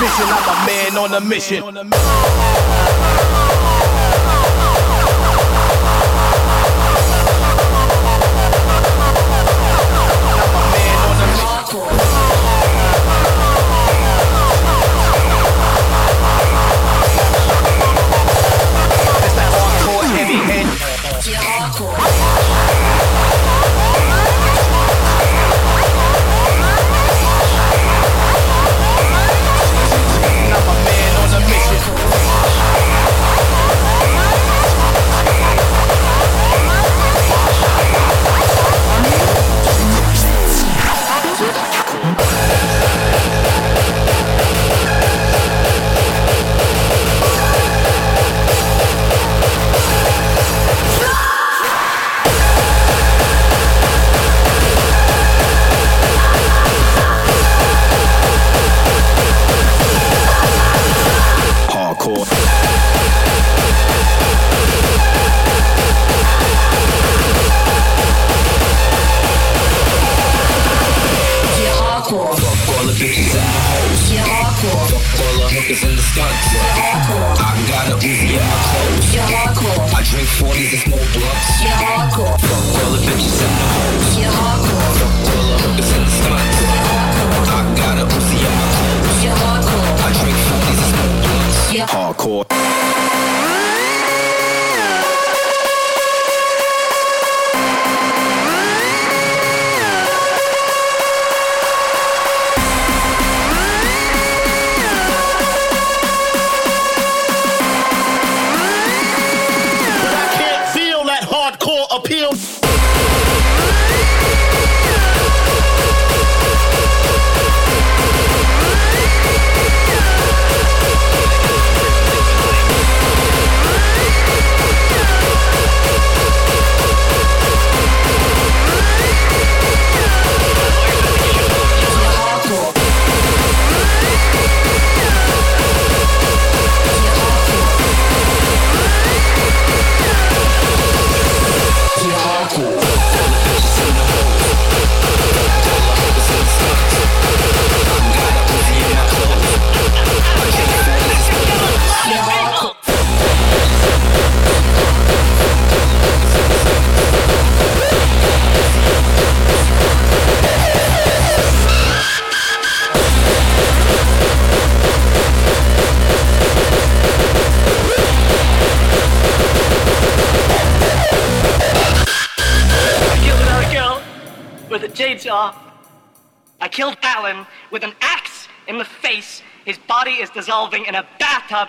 I'm a man on a mission.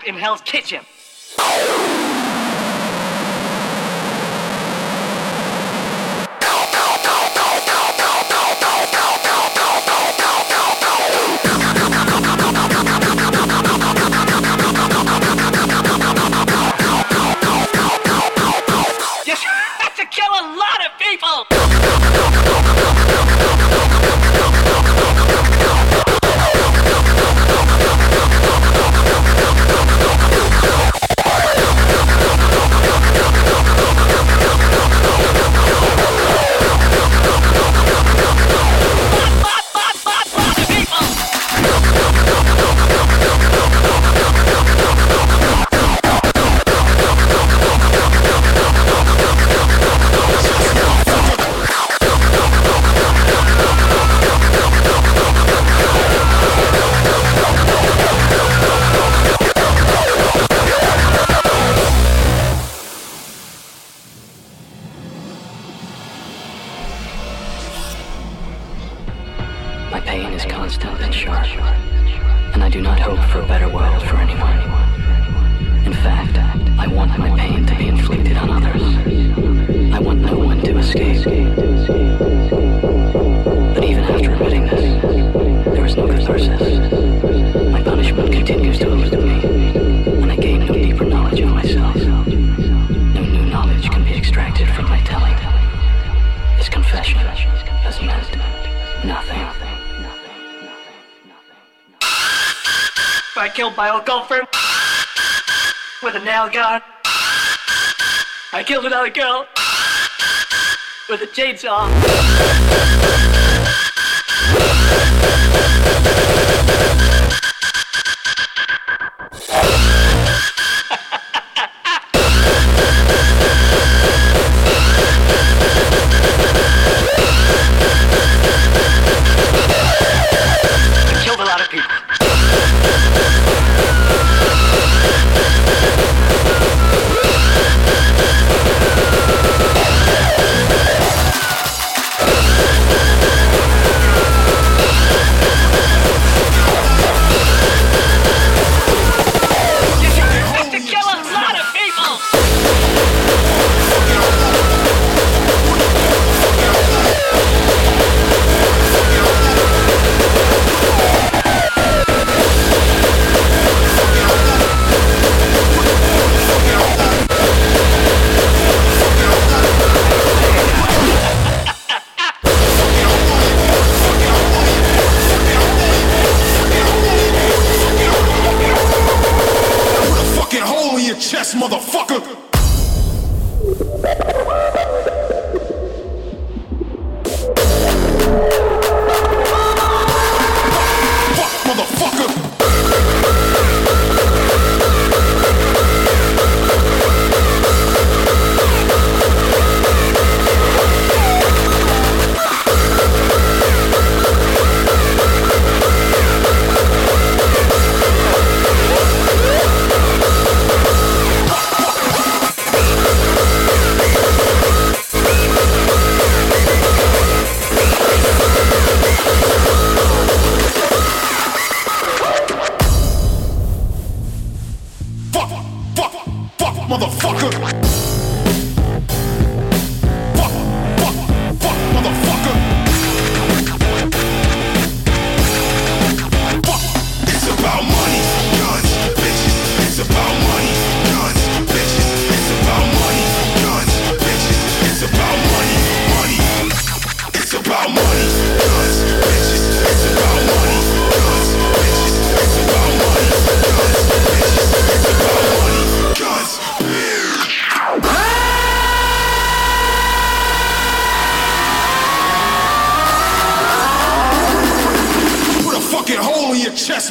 In Hell's with a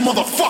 motherfucker.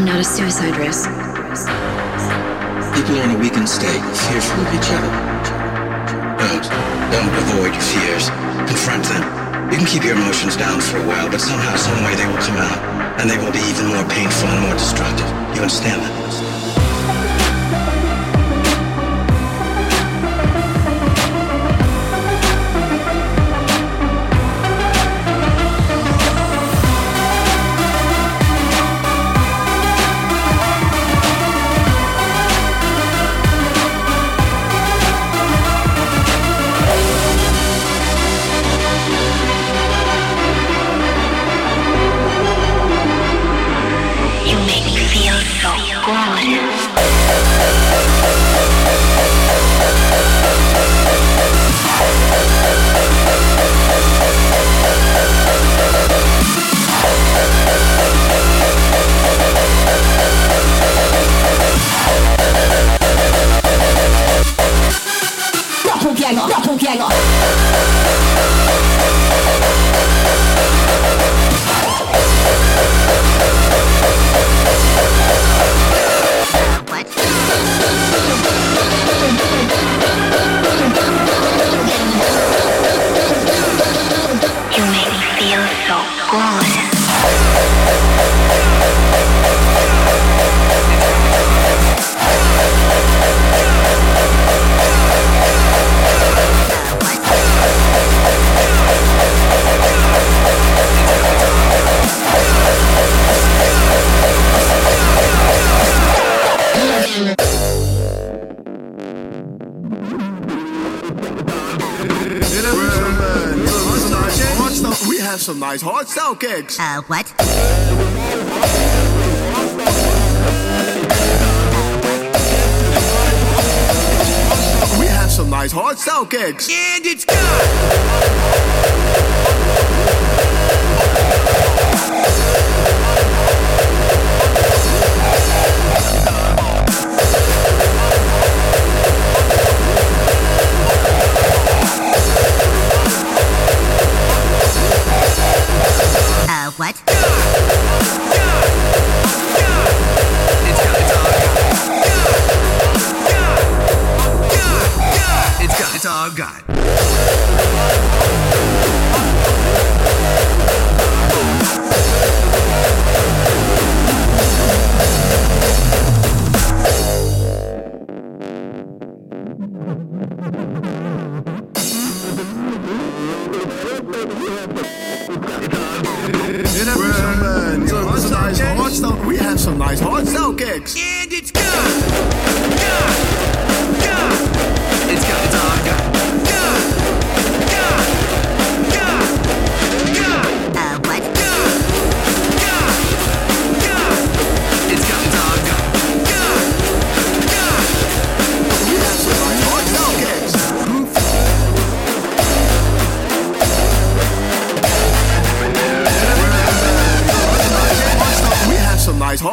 I'm not a suicide risk. People are in a weakened state, fearful of each other. Don't. Don't avoid your fears. Confront them. You can keep your emotions down for a while, but somehow, some way they will come out. And they will be even more painful and more destructive. You understand that? Some nice gigs. Uh, what? We have some nice hard style gigs. And it's gone.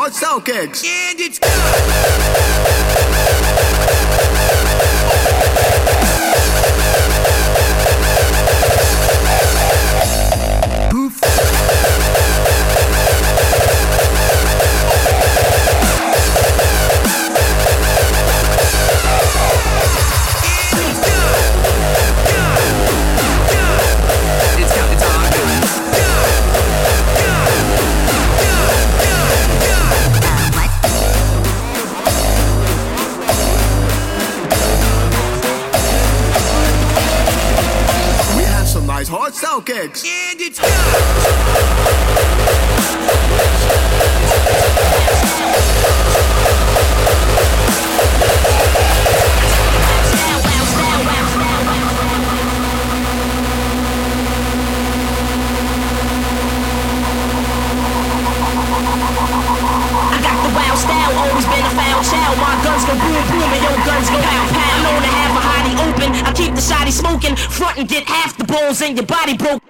Nice hard gigs. And it's gone. Your body broke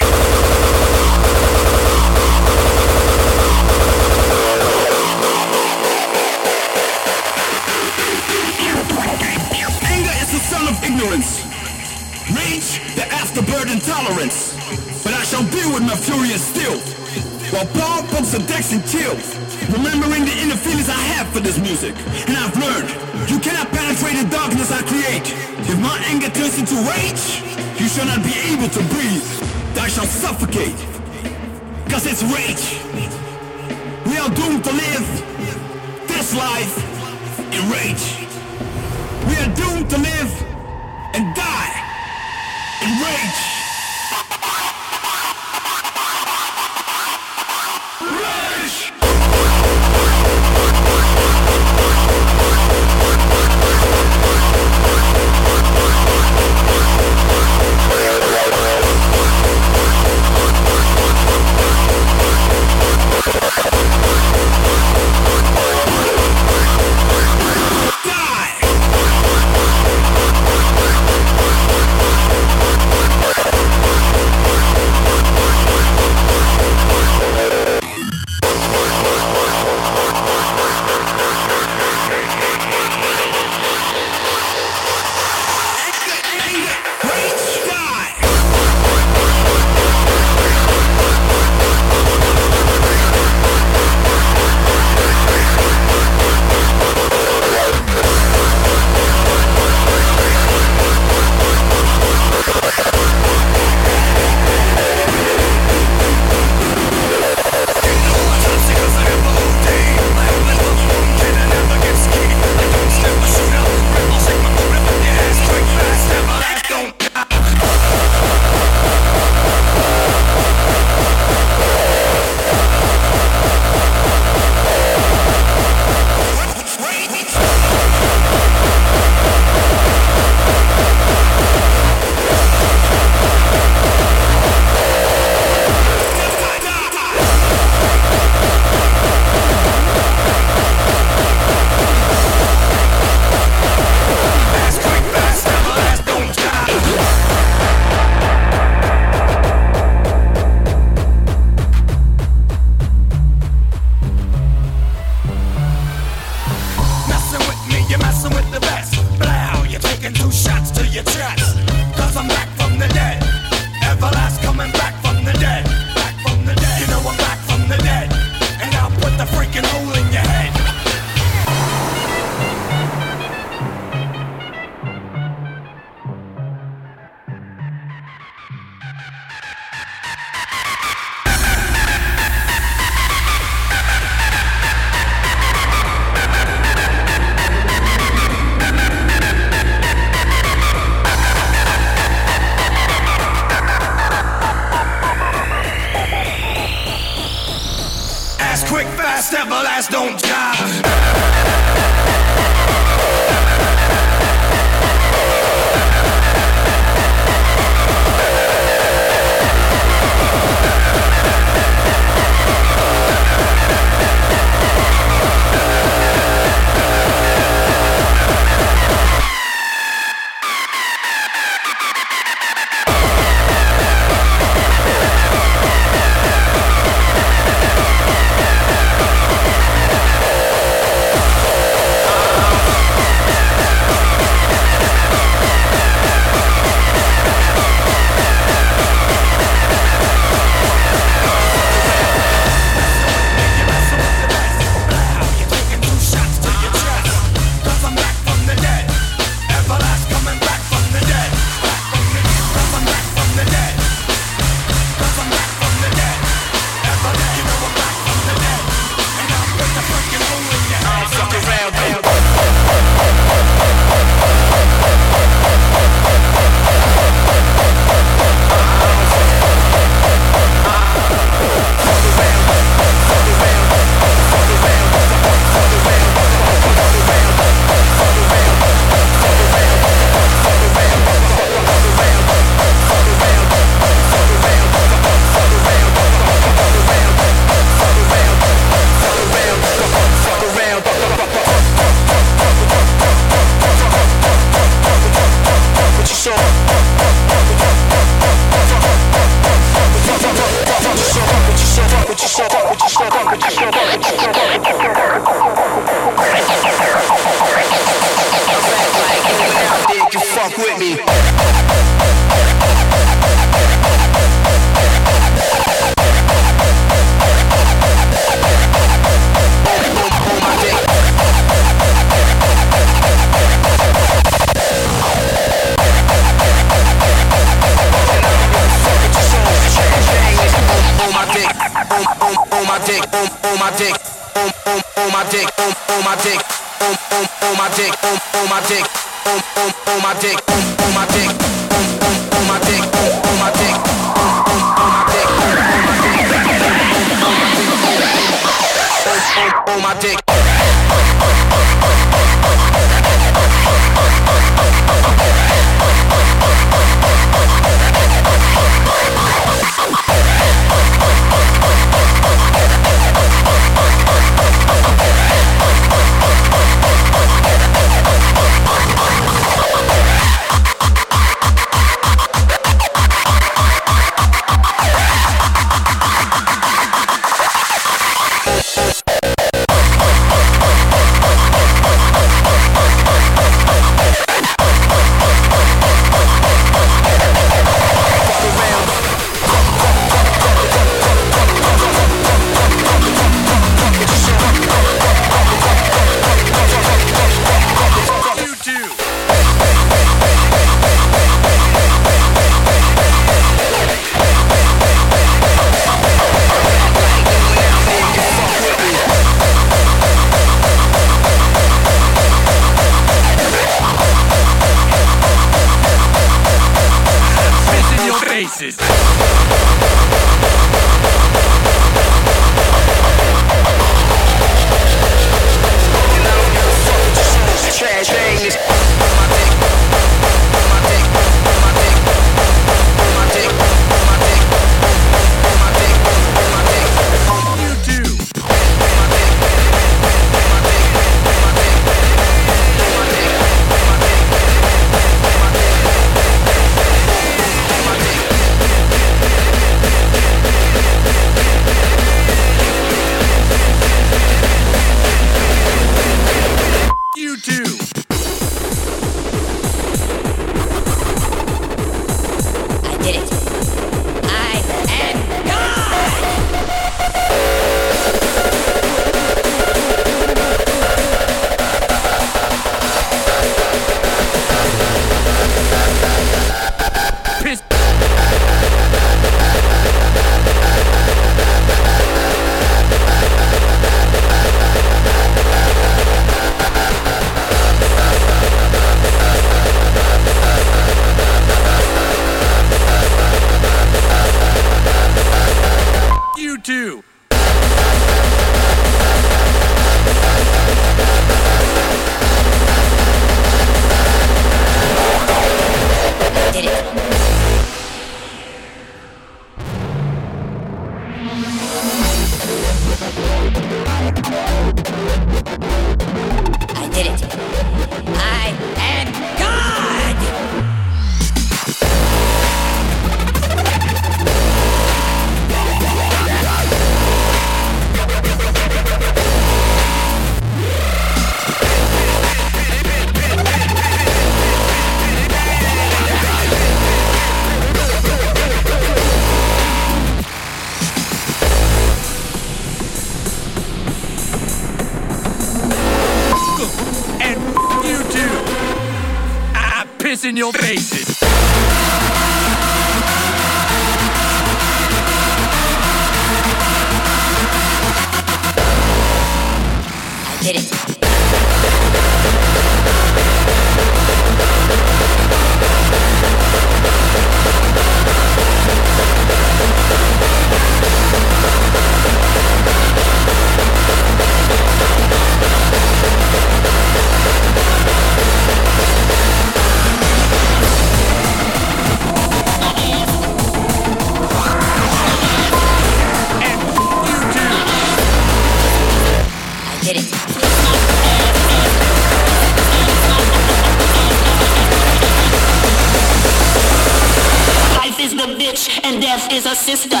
sister.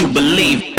You believe.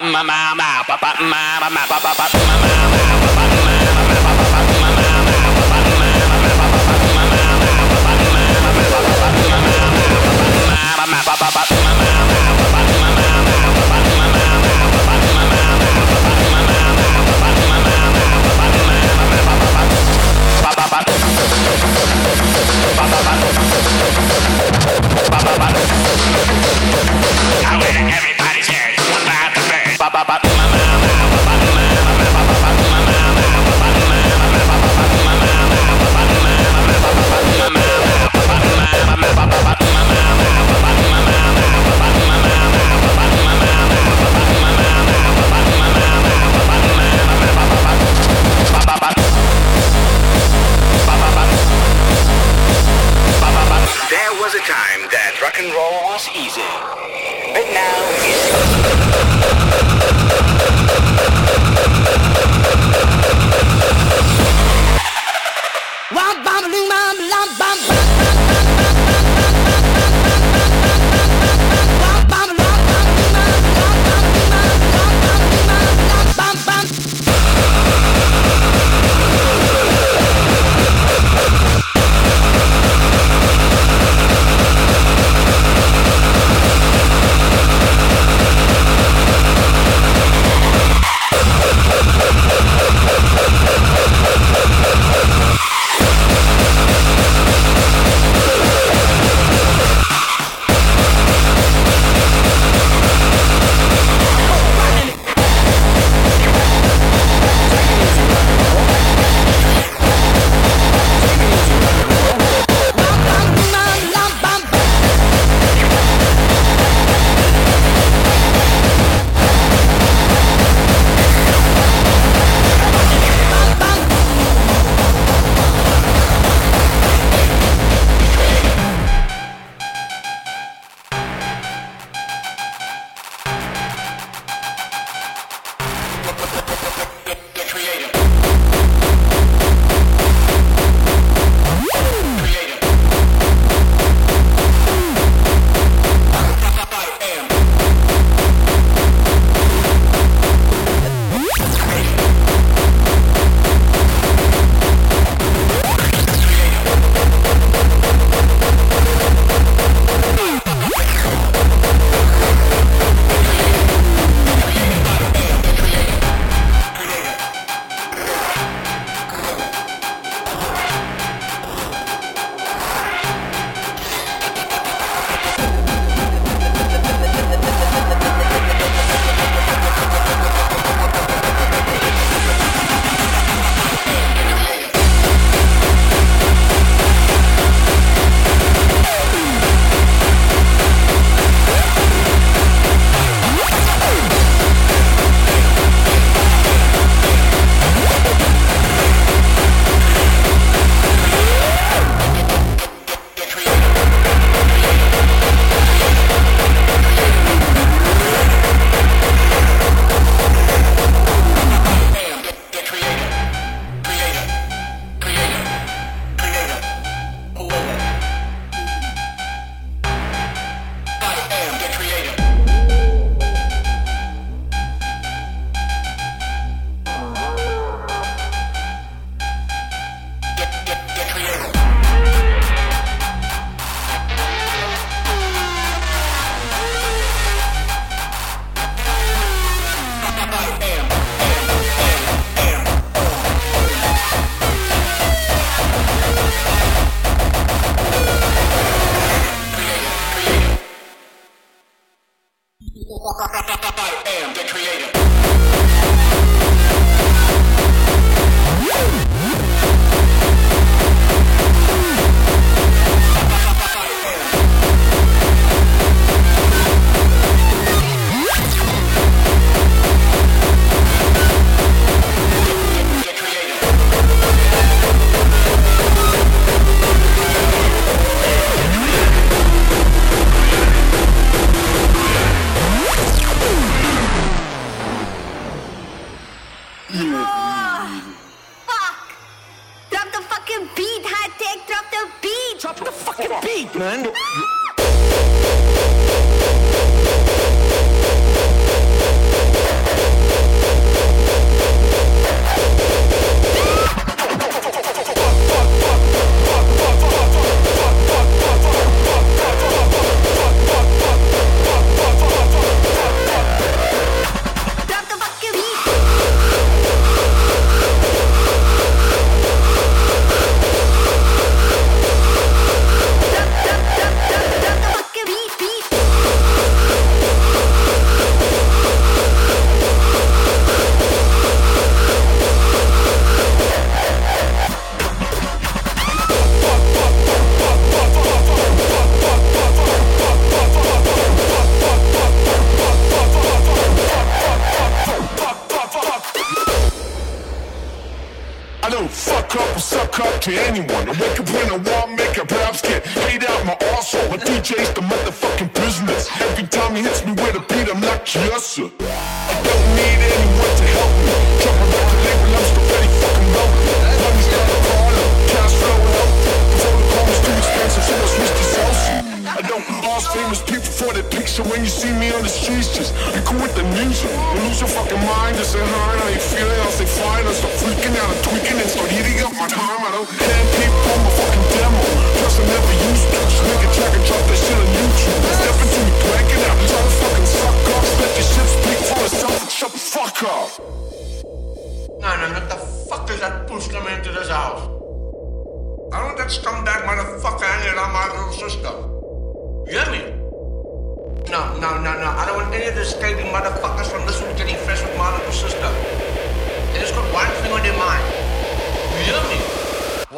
There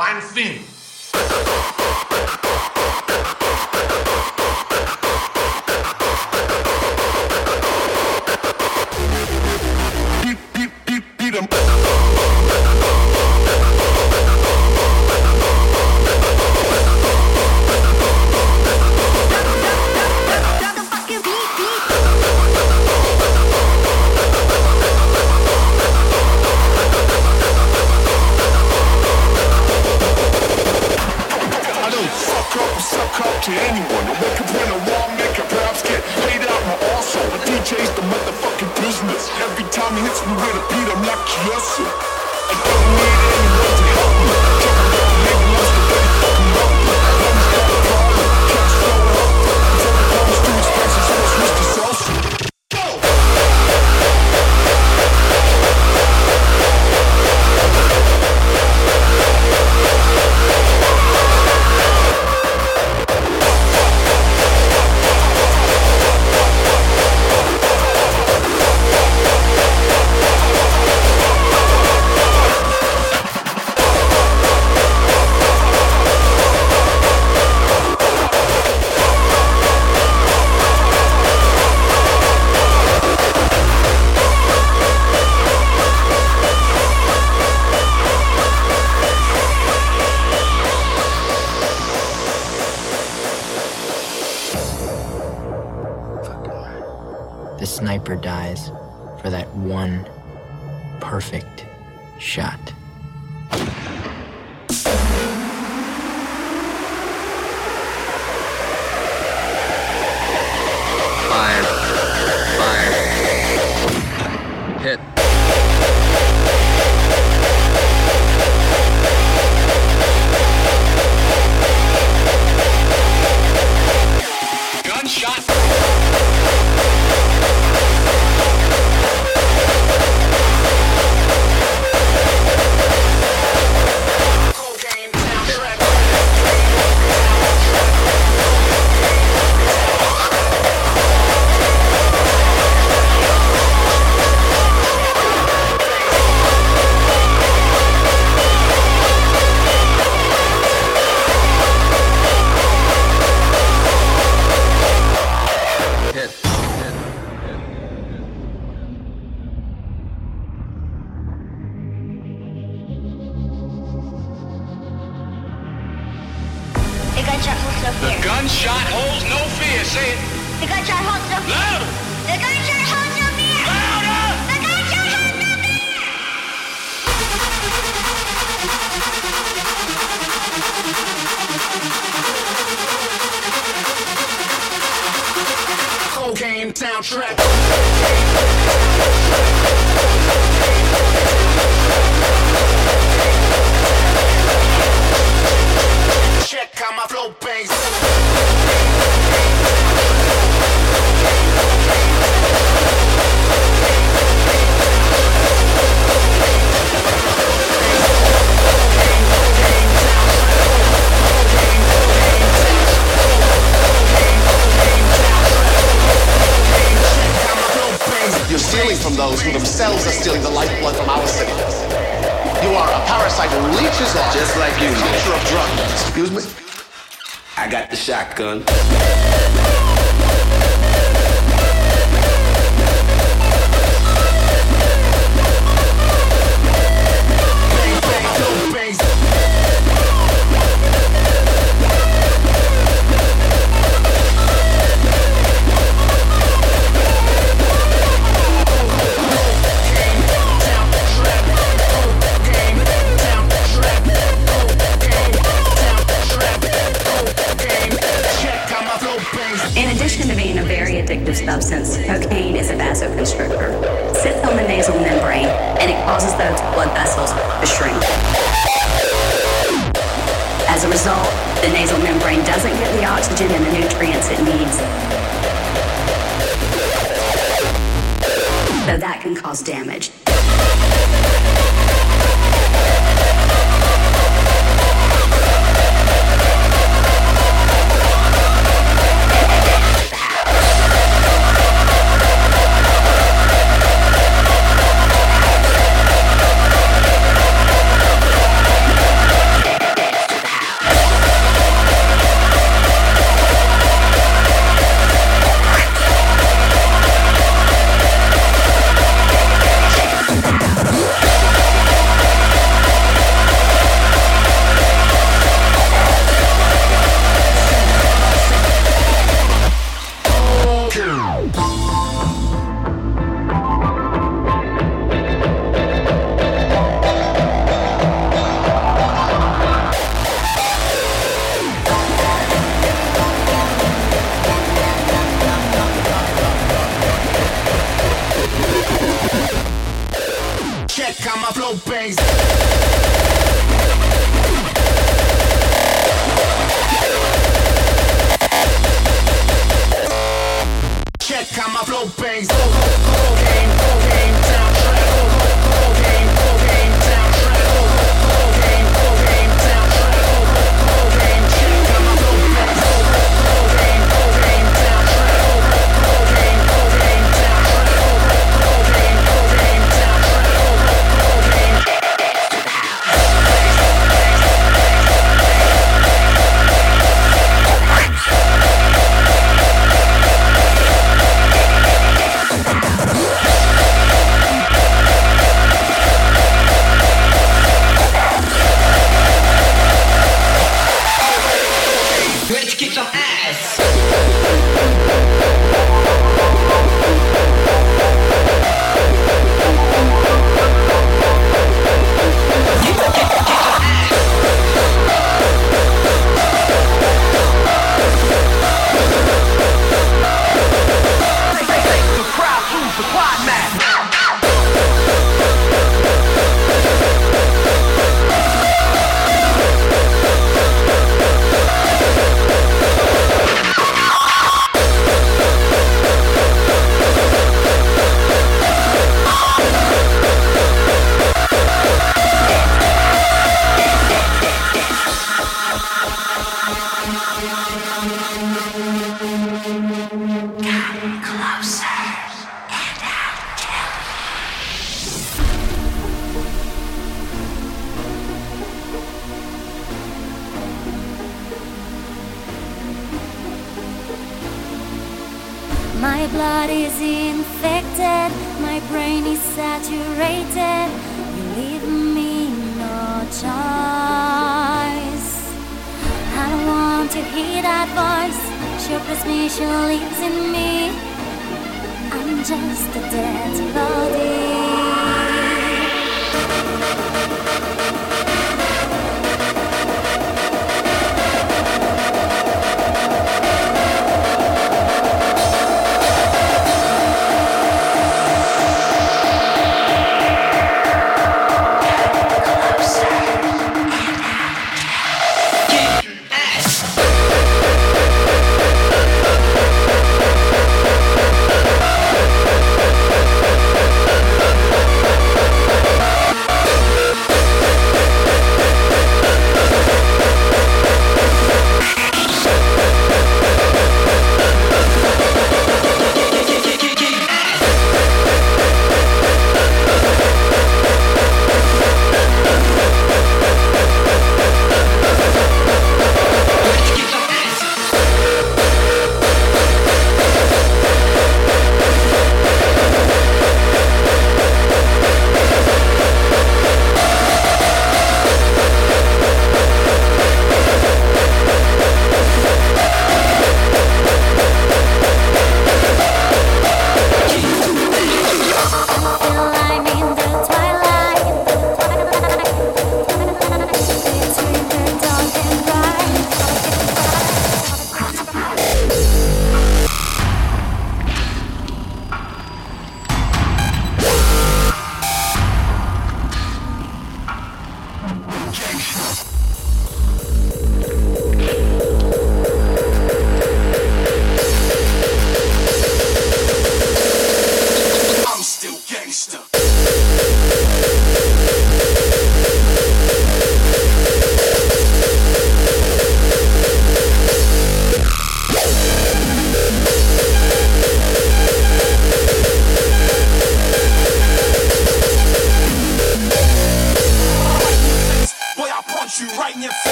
one thing. those who themselves are stealing the lifeblood from our city. You are a parasite who leeches on just like you. Culture of drugs. Excuse me. I got the shotgun. addictive substance, cocaine is a vasoconstrictor. Sits on the nasal membrane and it causes those blood vessels to shrink. As a result, the nasal membrane doesn't get the oxygen and the nutrients it needs. So that can cause damage.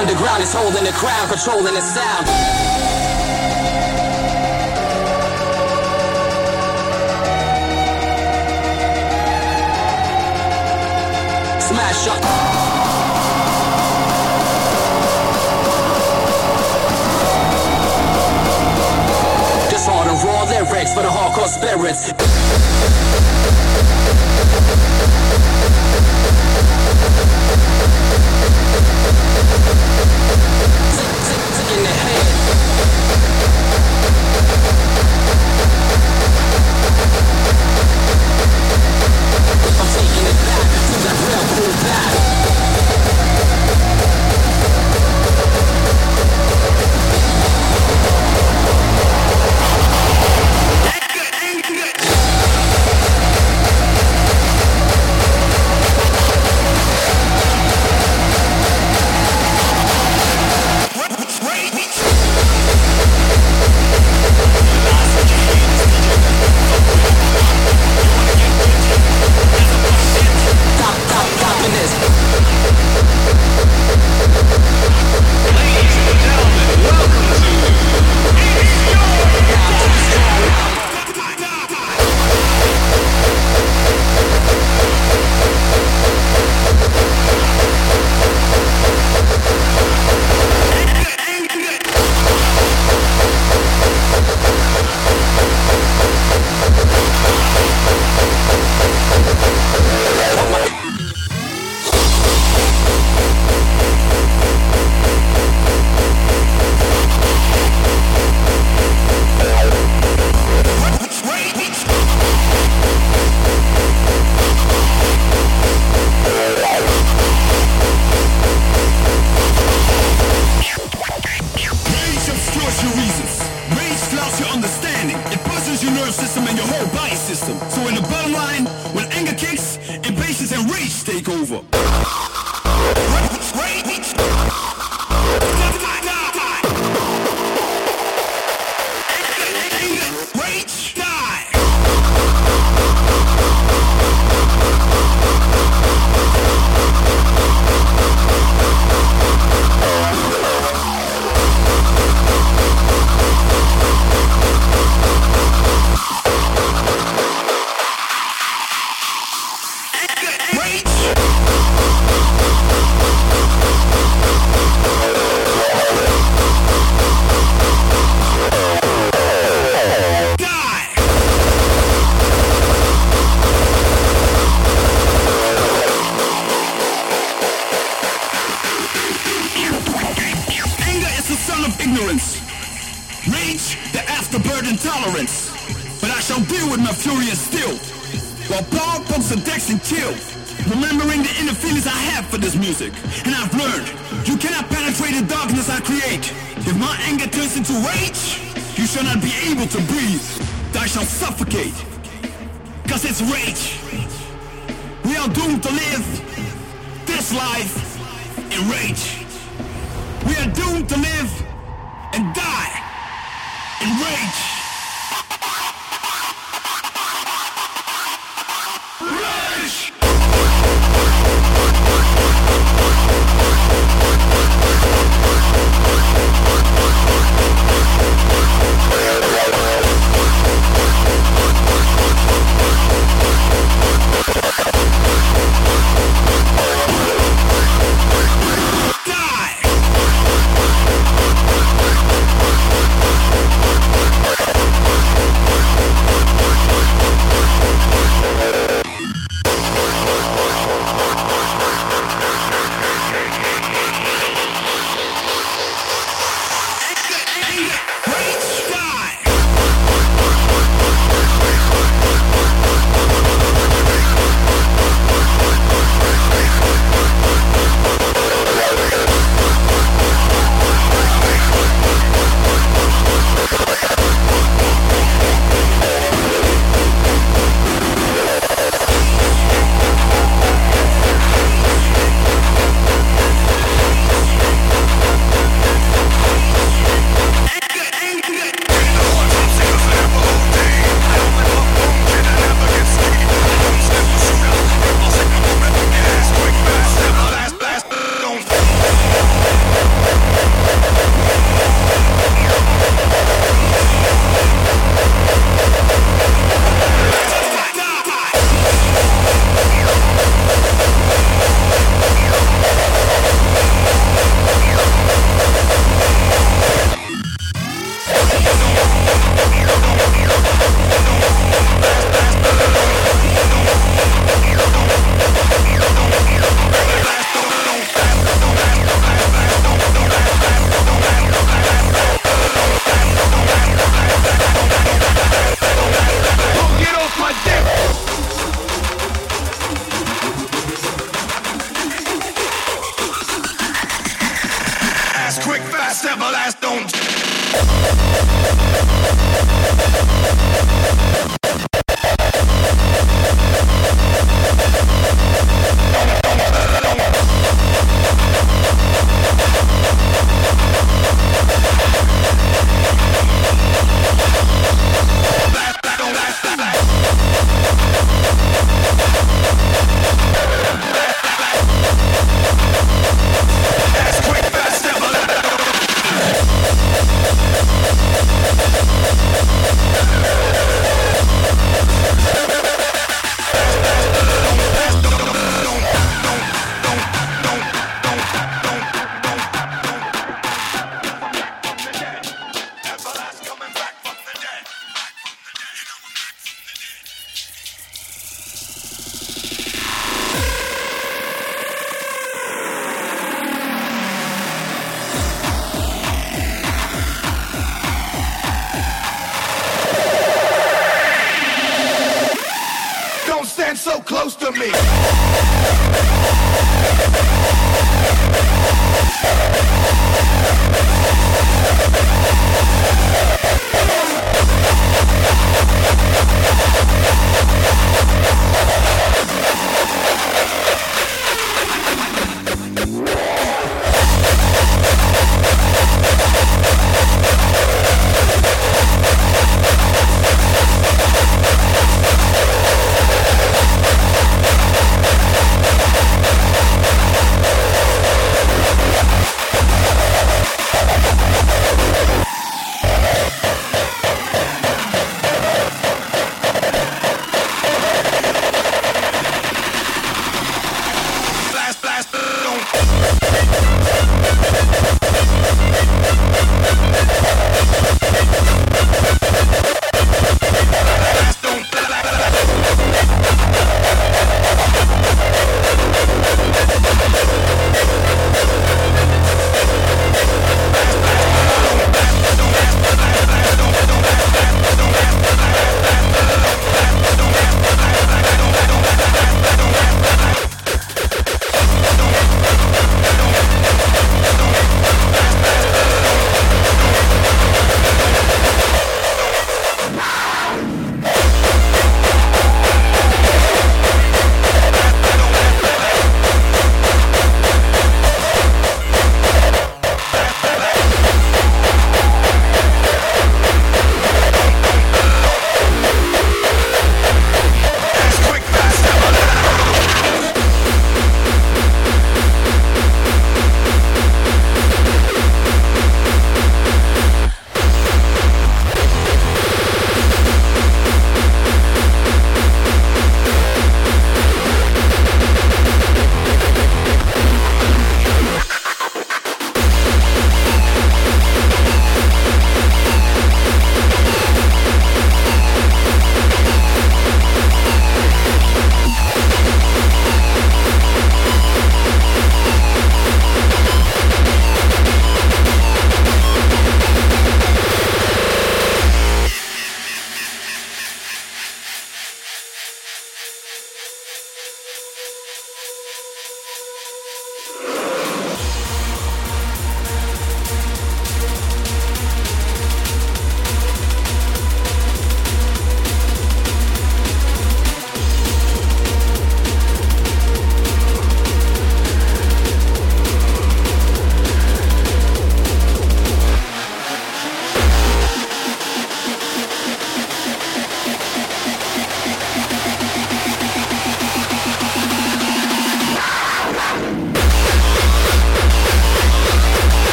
underground is holding the crown, controlling the sound. smash up. Just hard and raw lyrics for the hardcore spirits. and rage. We are doomed to live and die in rage.